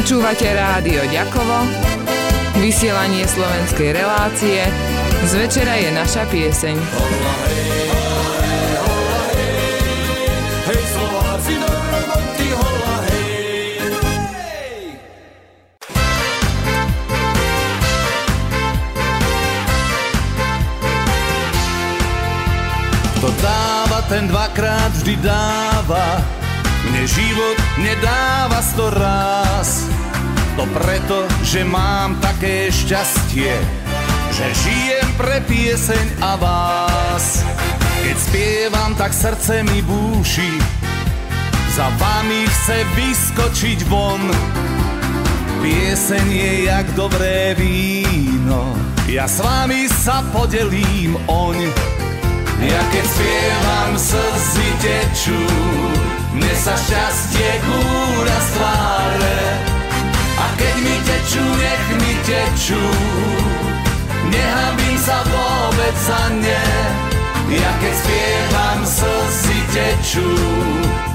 Počúvate rádio Ďakovo, vysielanie slovenskej relácie, z večera je naša pieseň. To dáva, ten dvakrát vždy dáva, mne život nedáva sto raz. To preto, že mám také šťastie, že žijem pre pieseň a vás. Keď spievam, tak srdce mi búši, za vami chce vyskočiť von. Pieseň je jak dobré víno, ja s vami sa podelím oň. Ja keď spievam, slzy tečú, mne sa šťastie kúra z tváre. A keď mi tečú, nech mi tečú, nehabím sa vôbec za ne. Ja keď spievam, slzy tečú,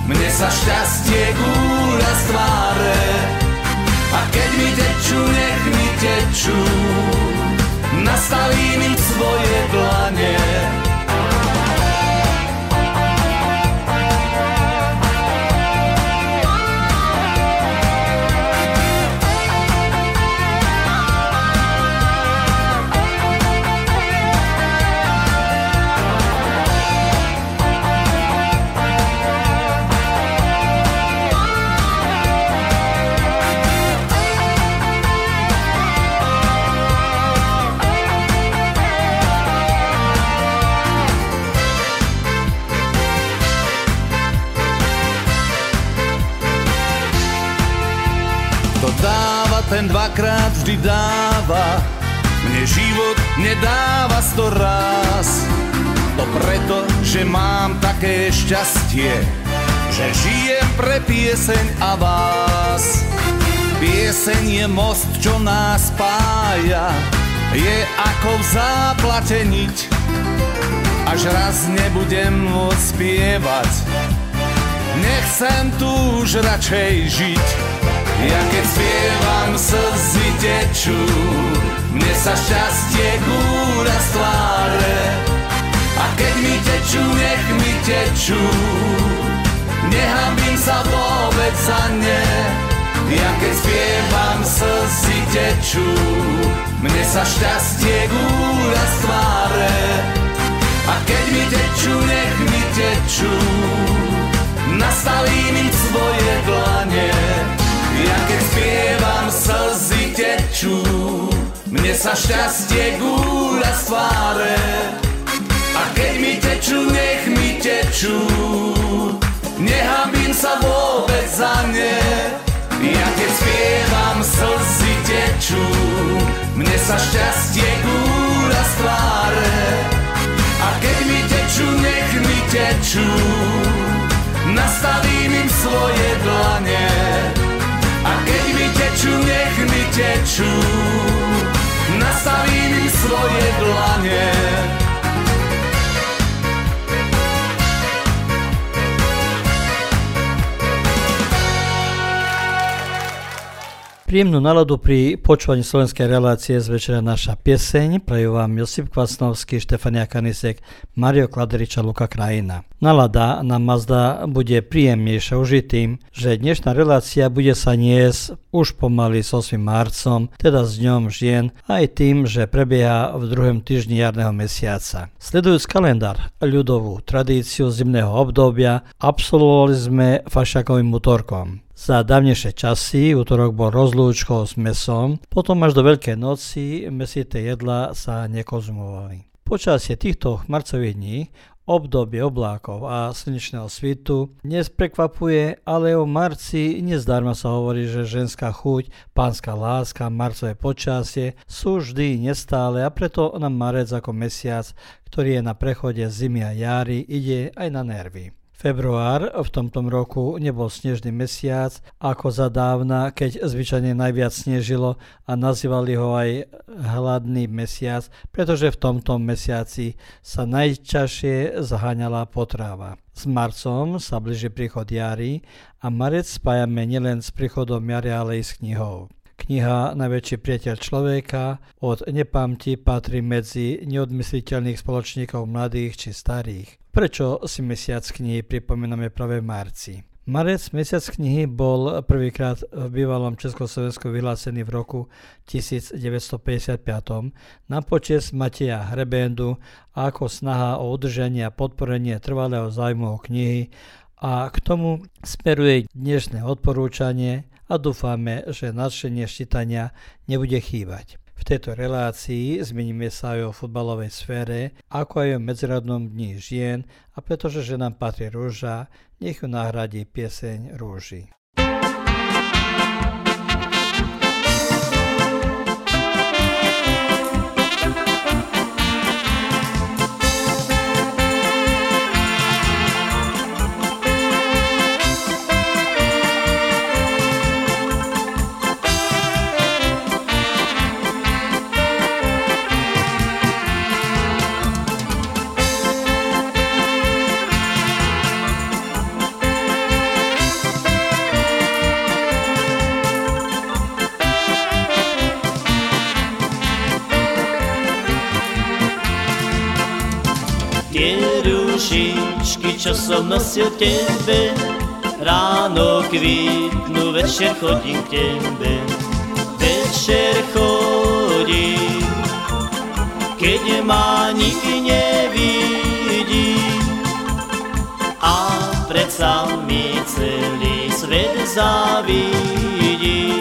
mne sa šťastie kúra z tváre. A keď mi tečú, nech mi tečú, nastavím im svoje dlane. To dáva, ten dvakrát vždy dáva, mne život nedáva sto raz. To preto, že mám také šťastie, že žijem pre pieseň a vás. Pieseň je most, čo nás spája, je ako v záplate niť. Až raz nebudem môcť spievať, nechcem tu už radšej žiť. Ja keď spievam, slzy tečú, mne sa šťastie kúra z tváre. A keď mi tečú, nech mi tečú, nehambím sa vôbec za ne. Ja keď spievam, slzy tečú, mne sa šťastie kúra z tváre. A keď mi tečú, nech mi tečú, nastavím im svoje dlane. Tečú, mne sa šťastie gúľa z tváre. A keď mi tečú, nech mi tečú, nehambím sa vôbec za ne. Ja keď spievam, slzy tečú, mne sa šťastie gúľa z tváre. A keď mi tečú, nech mi tečú, nastavím im svoje dlane. Keď mi tečú, nech mi tečú, nastavím im svoje dlane. Príjemnú náladu pri počúvaní slovenskej relácie z večera naša pieseň prajú vám Josip Kvasnovský, Štefania Kanisek, Mario Kladerič a Luka Krajina. Nalada na Mazda bude príjemnejšia už že dnešná relácia bude sa niesť už pomaly s 8. marcom, teda s dňom žien, aj tým, že prebieha v druhom týždni jarného mesiaca. Sledujúc kalendár, ľudovú tradíciu zimného obdobia, absolvovali sme fašakovým útorkom. Za dávnejšie časy útorok bol rozlúčkou s mesom, potom až do Veľkej noci mesité jedla sa nekonzumovali. Počasie týchto marcových dní obdobie oblákov a slnečného svitu dnes prekvapuje, ale o marci nezdarma sa hovorí, že ženská chuť, pánska láska, marcové počasie sú vždy nestále a preto nám marec ako mesiac, ktorý je na prechode zimy a jary, ide aj na nervy. Február v tomto roku nebol snežný mesiac ako za dávna, keď zvyčajne najviac snežilo a nazývali ho aj hladný mesiac, pretože v tomto mesiaci sa najčašie zaháňala potrava. S marcom sa blíži príchod jary a marec spájame nielen s príchodom jary, ale i s knihou. Kniha Najväčší priateľ človeka od nepamti patrí medzi neodmysliteľných spoločníkov mladých či starých. Prečo si mesiac knihy pripomíname práve v marci? Marec, mesiac knihy, bol prvýkrát v bývalom Československu vyhlásený v roku 1955 na počes Mateja Hrebendu ako snaha o udržanie a podporenie trvalého zájmu o knihy a k tomu smeruje dnešné odporúčanie a dúfame, že nadšenie ščítania nebude chýbať. V tejto relácii zmeníme sa aj o futbalovej sfére, ako aj o Medzinárodnom dni žien a pretože že nám patrí rúža, nech ju nahradí pieseň rúži. Som nosil tebe. Ráno kvitnú, večer chodím k tebe. Večer chodím, keď ma nikdy nevidí. A predsa mi celý svet zavidí.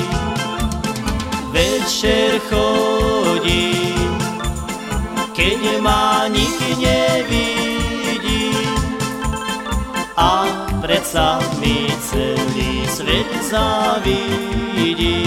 Večer chodím, keď ma nikdy nevidí a predsa mi celý svet zavidí.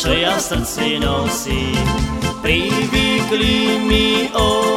Čo ja srdci nosím. Privykli mi očka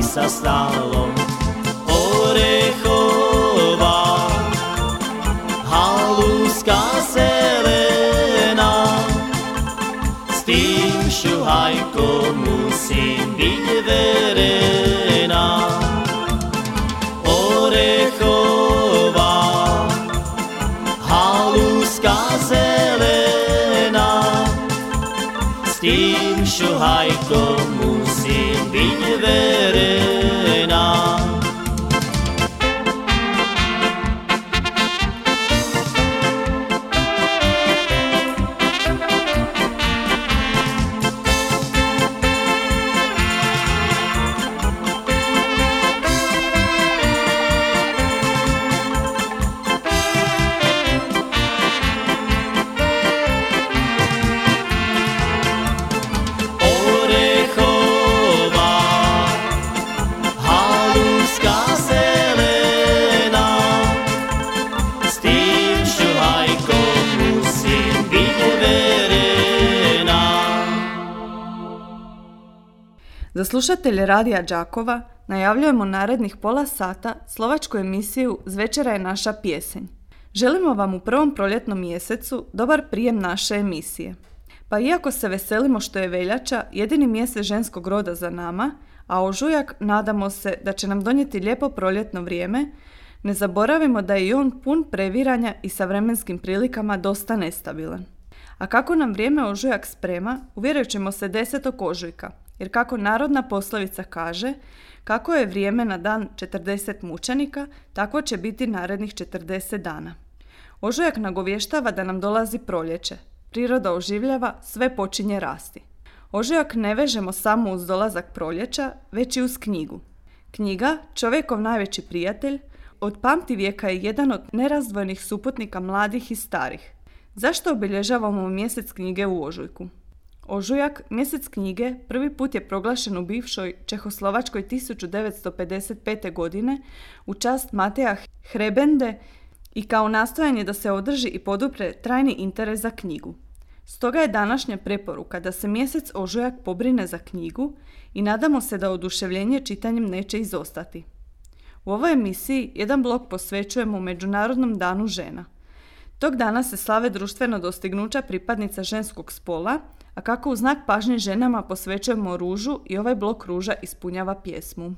halusky sa stalo. Orechová haluska zelená, s tým šuhajkom musím byť verená. Orechová haluska zelená, tým šuhajkom musím byť verená. Za slušatelje Radija Đakova najavljujemo narednih pola sata slovačku emisiju Zvečera je naša pjesenj. Želimo vam u prvom proljetnom mjesecu dobar prijem naše emisije. Pa iako se veselimo što je veljača jedini mjesec ženskog roda za nama, a ožujak nadamo se da će nam donijeti lijepo proljetno vrijeme, ne zaboravimo da je i on pun previranja i sa vremenskim prilikama dosta nestabilan. A kako nam vrijeme ožujak sprema, uvjerit ćemo se 10. ožujka, jer kako narodna poslovica kaže, kako je vrijeme na dan 40 mučenika, tako će biti narednih 40 dana. Ožujak nagovještava da nam dolazi proljeće. Priroda oživljava, sve počinje rasti. Ožujak ne vežemo samo uz dolazak proljeća, već i uz knjigu. Knjiga, čovjekov najveći prijatelj, od pamti vijeka je jedan od nerazdvojnih suputnika mladih i starih. Zašto obilježavamo mjesec knjige u ožujku? Ožujak, mjesec knjige, prvi put je proglašen u bivšoj Čehoslovačkoj 1955. godine u čast Mateja Hrebende i kao nastojanje da se održi i podupre trajni interes za knjigu. Stoga je današnja preporuka da se mjesec ožujak pobrine za knjigu i nadamo se da oduševljenje čitanjem neće izostati. U ovoj emisiji jedan blok posvećujemo Međunarodnom danu žena. Tog dana se slave društveno dostignuća pripadnica ženskog spola, kako u znak pažnje ženama posvećujemo ružu i ovaj blok ruža ispunjava pjesmu.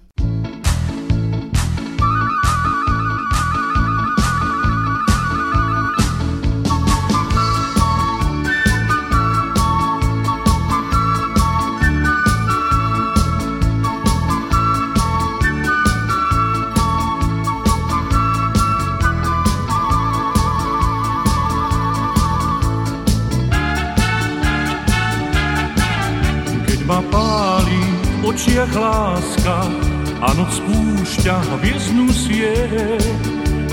Láska a noc spúšťa hviezdnu sieť.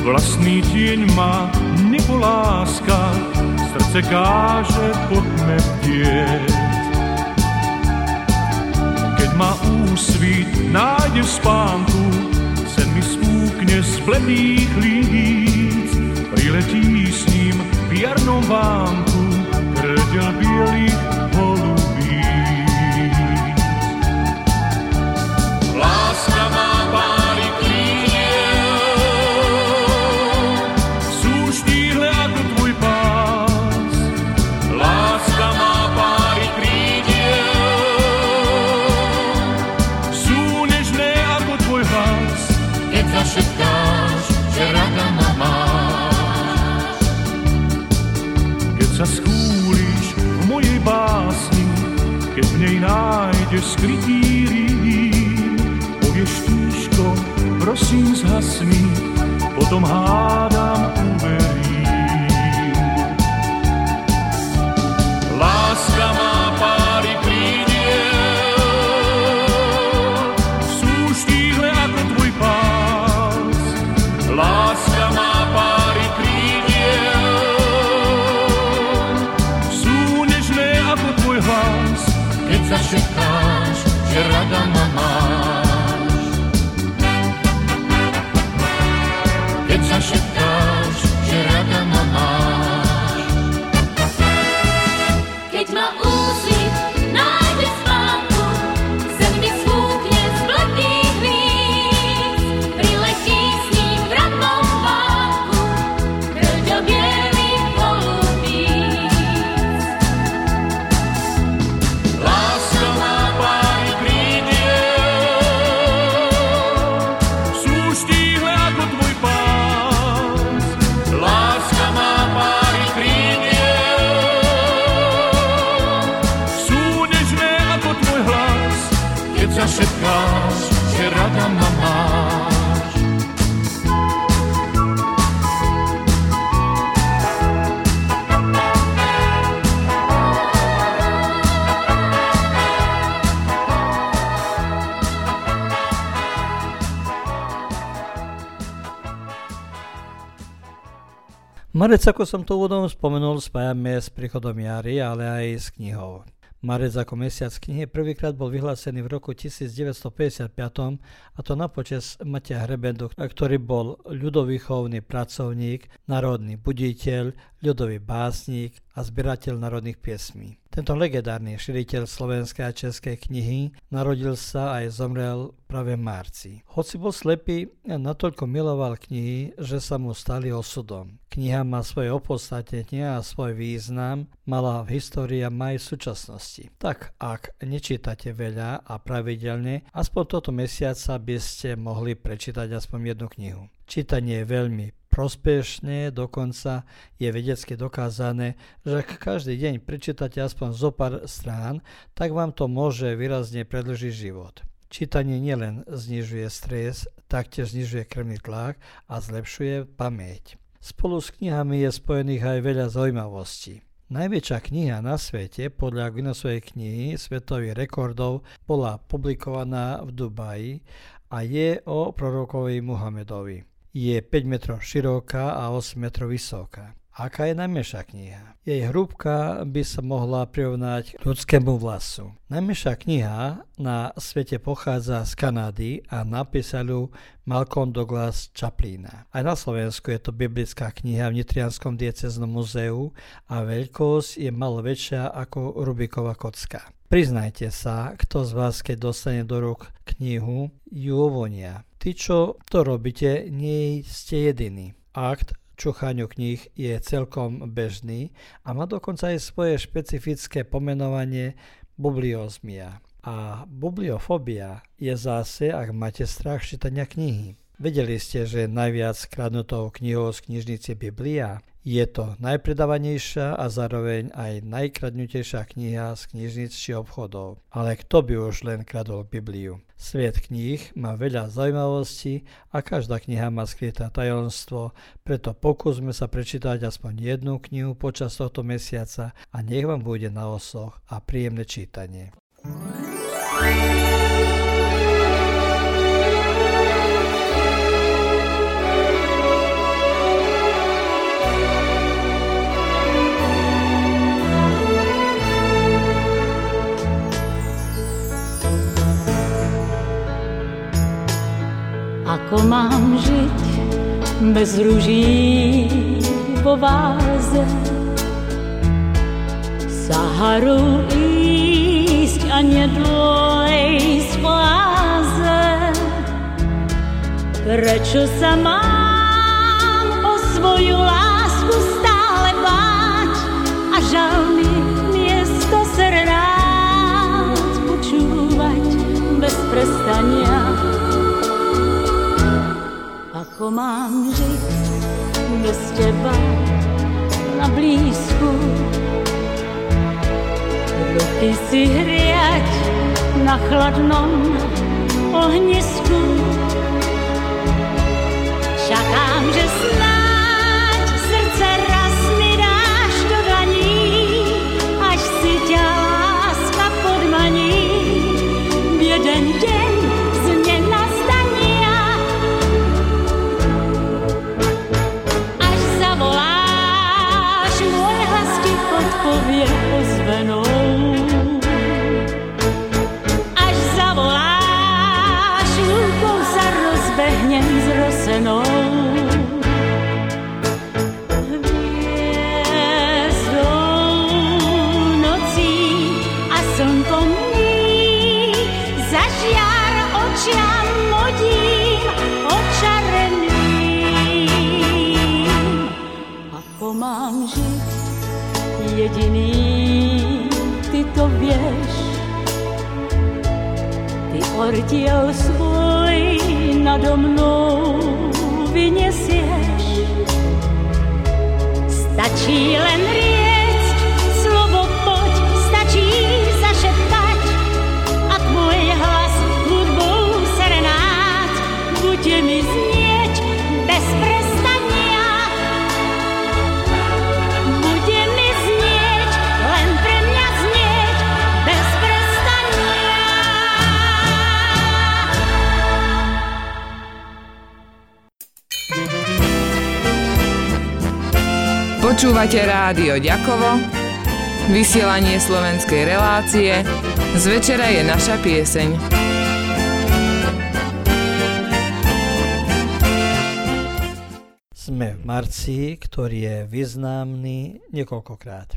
Vlastný tieň má nepoláska, srdce káže, poďme vdieť. Keď ma úsvit nájde v spánku, sen mi spúkne z bledých líc, priletí s ním v jarnom vánku, krdel bielých skrytý rým. Povieš tíško, prosím zhasni, potom hádám Marec, ako som to úvodom spomenul, spájame s príchodom jary, ale aj s knihou. Marec ako mesiac knihy prvýkrát bol vyhlásený v roku 1955 a to na počas Matia Hrebendu, ktorý bol ľudovýchovný pracovník, národný buditeľ, ľudový básnik a zberateľ národných piesmí. Tento legendárny širiteľ slovenskej a českej knihy narodil sa aj zomrel práve v marci. Hoci bol slepý, natoľko miloval knihy, že sa mu stali osudom. Kniha má svoje opodstatnenie a svoj význam, mala v histórii a má aj v súčasnosti. Tak ak nečítate veľa a pravidelne, aspoň toto mesiaca by ste mohli prečítať aspoň jednu knihu. Čítanie je veľmi prospešné, dokonca je vedecky dokázané, že ak každý deň prečítate aspoň zo pár strán, tak vám to môže výrazne predlžiť život. Čítanie nielen znižuje stres, taktiež znižuje krvný tlak a zlepšuje pamäť. Spolu s knihami je spojených aj veľa zaujímavostí. Najväčšia kniha na svete podľa Guinnessovej knihy svetových rekordov bola publikovaná v Dubaji a je o prorokovi Muhamedovi je 5 metrov široká a 8 metrov vysoká. Aká je najmenšia kniha? Jej hrúbka by sa mohla prirovnať k ľudskému vlasu. Najmenšia kniha na svete pochádza z Kanady a napísal ju Malcolm Douglas Chaplina. Aj na Slovensku je to biblická kniha v Nitrianskom dieceznom muzeu a veľkosť je malo väčšia ako Rubiková kocka. Priznajte sa, kto z vás, keď dostane do rúk knihu, ju ovonia. Tí, čo to robíte, nie ste jediní. Akt čuchaniu kníh je celkom bežný a má dokonca aj svoje špecifické pomenovanie bubliozmia. A bubliofobia je zase, ak máte strach čítania knihy. Vedeli ste, že najviac kradnutou knihou z knižnice Biblia je to najpredávanejšia a zároveň aj najkradnutejšia kniha z knižnic či obchodov. Ale kto by už len kradol Bibliu? Svet kníh má veľa zaujímavostí a každá kniha má skryté tajomstvo, preto pokúsme sa prečítať aspoň jednu knihu počas tohto mesiaca a nech vám bude na osoch a príjemné čítanie. Ako mám žiť bez rúží vo váze? Saharu ísť a nedôjsť v láze. Prečo sa mám o svoju lásku stále báť a žal mi miesto rád počúvať bez prestania? Ako mám žiť bez teba na blízku? Ruky si hriať na chladnom ohnisku. and. Stačí len Počúvate rádio Ďakovo, vysielanie slovenskej relácie, z večera je naša pieseň. Sme v marci, ktorý je významný niekoľkokrát.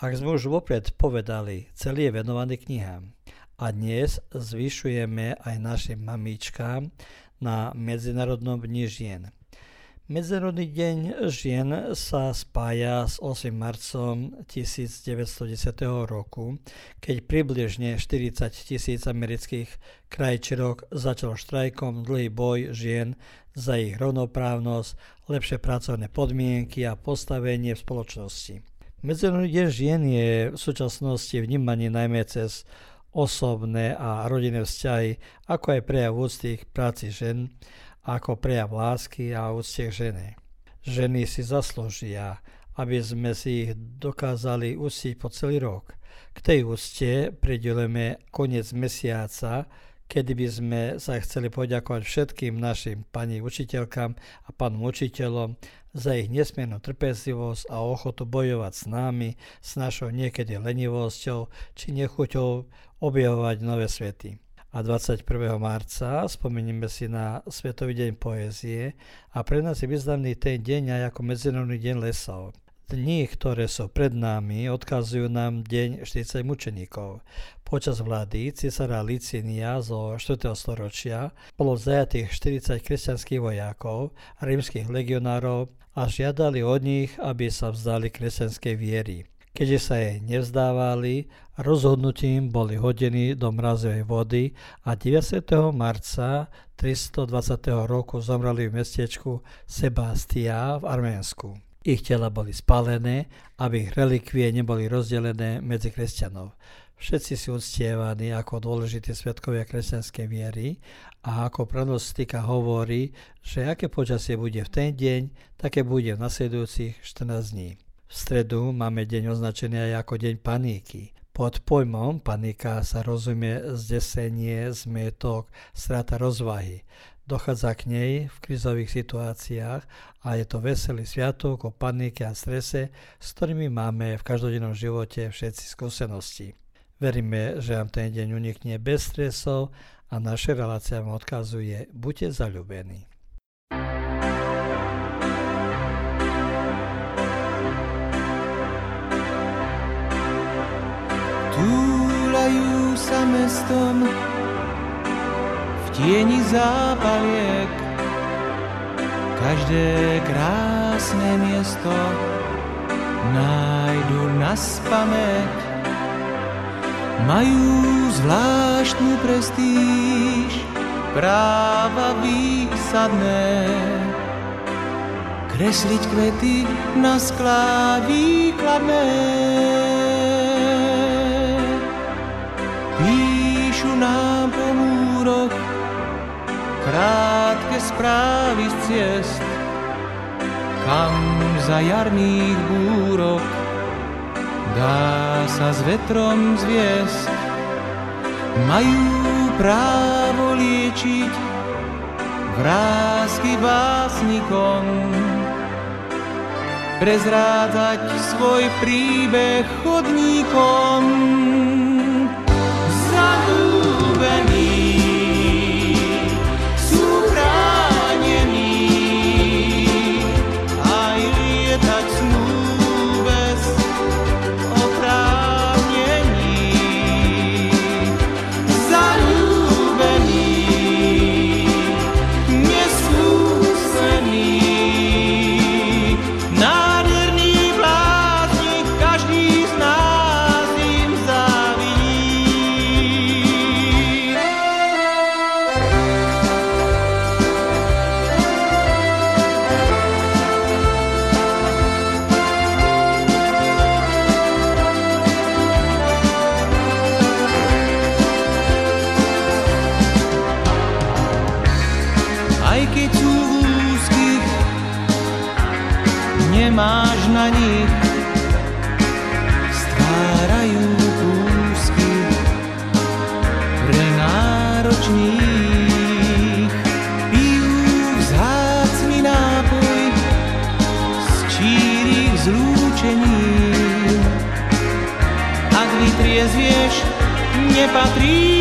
Ak sme už vopred povedali, celý je venovaný knihám. A dnes zvyšujeme aj našim mamičkám na Medzinárodnom dni žien. Medzinárodný deň žien sa spája s 8. marcom 1910 roku, keď približne 40 tisíc amerických krajčerok začal štrajkom dlhý boj žien za ich rovnoprávnosť, lepšie pracovné podmienky a postavenie v spoločnosti. Medzinárodný deň žien je v súčasnosti vnímaný najmä cez osobné a rodinné vzťahy, ako aj prejav úcty k práci žen, ako prejav lásky a úcte k žene. Ženy si zaslúžia, aby sme si ich dokázali ustiť po celý rok. K tej úcte pridelujeme koniec mesiaca, kedy by sme sa chceli poďakovať všetkým našim pani učiteľkám a pánom učiteľom za ich nesmiernu trpezlivosť a ochotu bojovať s nami, s našou niekedy lenivosťou či nechuťou objavovať nové svety a 21. marca spomenieme si na Svetový deň poézie a pre nás je významný ten deň aj ako Medzinárodný deň lesov. Dni, ktoré sú pred nami, odkazujú nám deň 40 mučeníkov. Počas vlády cisára Licinia zo 4. storočia bolo zajatých 40 kresťanských vojakov, rímskych legionárov a žiadali od nich, aby sa vzdali kresťanskej viery. Keďže sa jej nevzdávali, rozhodnutím boli hodení do mrazovej vody a 9. marca 320. roku zomreli v mestečku Sebastia v Arménsku. Ich tela boli spálené, aby ich relikvie neboli rozdelené medzi kresťanov. Všetci si uctievaní ako dôležité svetkovia kresťanskej viery a ako pranostika hovorí, že aké počasie bude v ten deň, také bude v nasledujúcich 14 dní. V stredu máme deň označený aj ako deň paníky. Pod pojmom panika sa rozumie zdesenie, zmetok, strata rozvahy. Dochádza k nej v krizových situáciách a je to veselý sviatok o panike a strese, s ktorými máme v každodennom živote všetci skúsenosti. Veríme, že vám ten deň unikne bez stresov a naša relácia vám odkazuje buďte zalúbení. Túlajú sa mestom v tieni zápaliek. Každé krásne miesto nájdu na spameť. Majú zvláštnu prestíž, práva výsadné. Kresliť kvety na sklá výkladné. Krátke správy z ciest, kam za jarných búrok dá sa s vetrom zviesť. Majú právo liečiť vrázky básnikom, prezrádať svoj príbeh chodníkom. Zalúbení stvárajú kúsky pre náročných. Pijú vzácny nápoj z čírých zlúčení. Ak vytriezvieš, nepatríš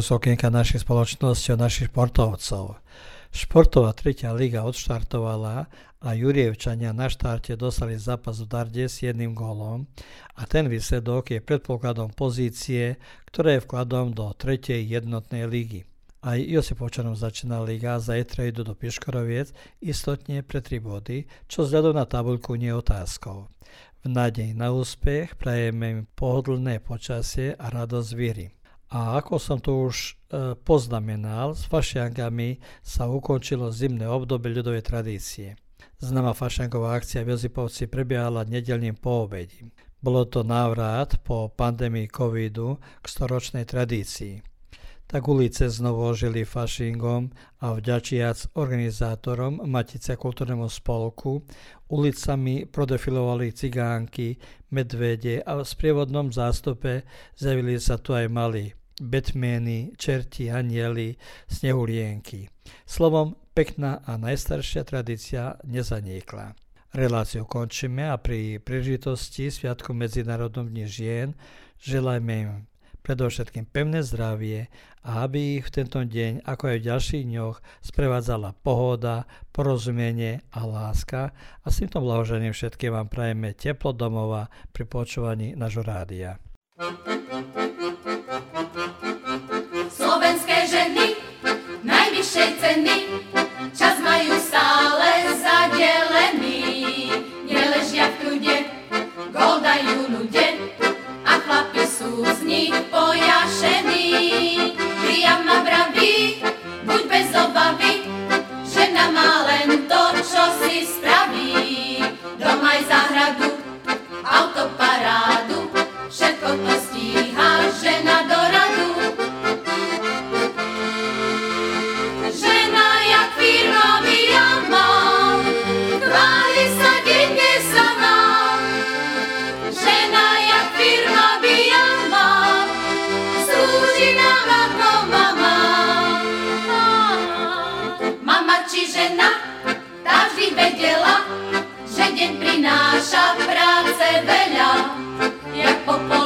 z okienka našej spoločnosti od našich športovcov. Športová tretia liga odštartovala a Jurievčania na štarte dostali zápas v Darde s jedným gólom a ten výsledok je predpokladom pozície, ktoré je vkladom do tretej jednotnej ligy. Aj Josipovčanom začína liga, zajtra idú do Pieškoroviec, istotne pre 3 body, čo vzhľadom na tabuľku nie je otázkou. V nádej na úspech prajeme im pohodlné počasie a radosť víry. A ako som to už e, poznamenal, s fašiankami sa ukončilo zimné obdobie ľudovej tradície. Známa fašianková akcia v Jozipovci prebiehala nedelným poobedím. Bolo to návrat po pandémii covidu k storočnej tradícii. Tak ulice znovu ožili fašingom a vďačiac organizátorom Matice kultúrnemu spolku ulicami prodefilovali cigánky, medvede a v sprievodnom zástupe zjavili sa tu aj malí Batmany, čerti, anieli, snehulienky. Slovom, pekná a najstaršia tradícia nezaniekla. Reláciu končíme a pri príležitosti Sviatku Medzinárodnom dní žien želajme im predovšetkým pevné zdravie a aby ich v tento deň, ako aj v ďalších dňoch, sprevádzala pohoda, porozumenie a láska a s týmto blahožením všetkým vám prajeme teplo domova pri počúvaní nášho rádia. najvyššej sú nich pojašení. Priam ma vraví, buď bez obavy, žena má len to, čo si spraví. Dom aj záhradu, autoparádu, všetko to žena, tá vždy vedela, že deň prináša práce veľa. Jak popoluška,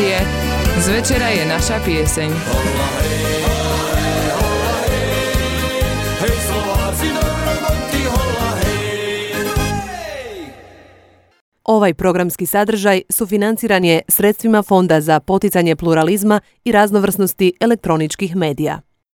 relácie, z večera je naša pieseň. Ovaj programski sadržaj sufinanciran je sredstvima Fonda za poticanje pluralizma i raznovrsnosti elektroničkih medija.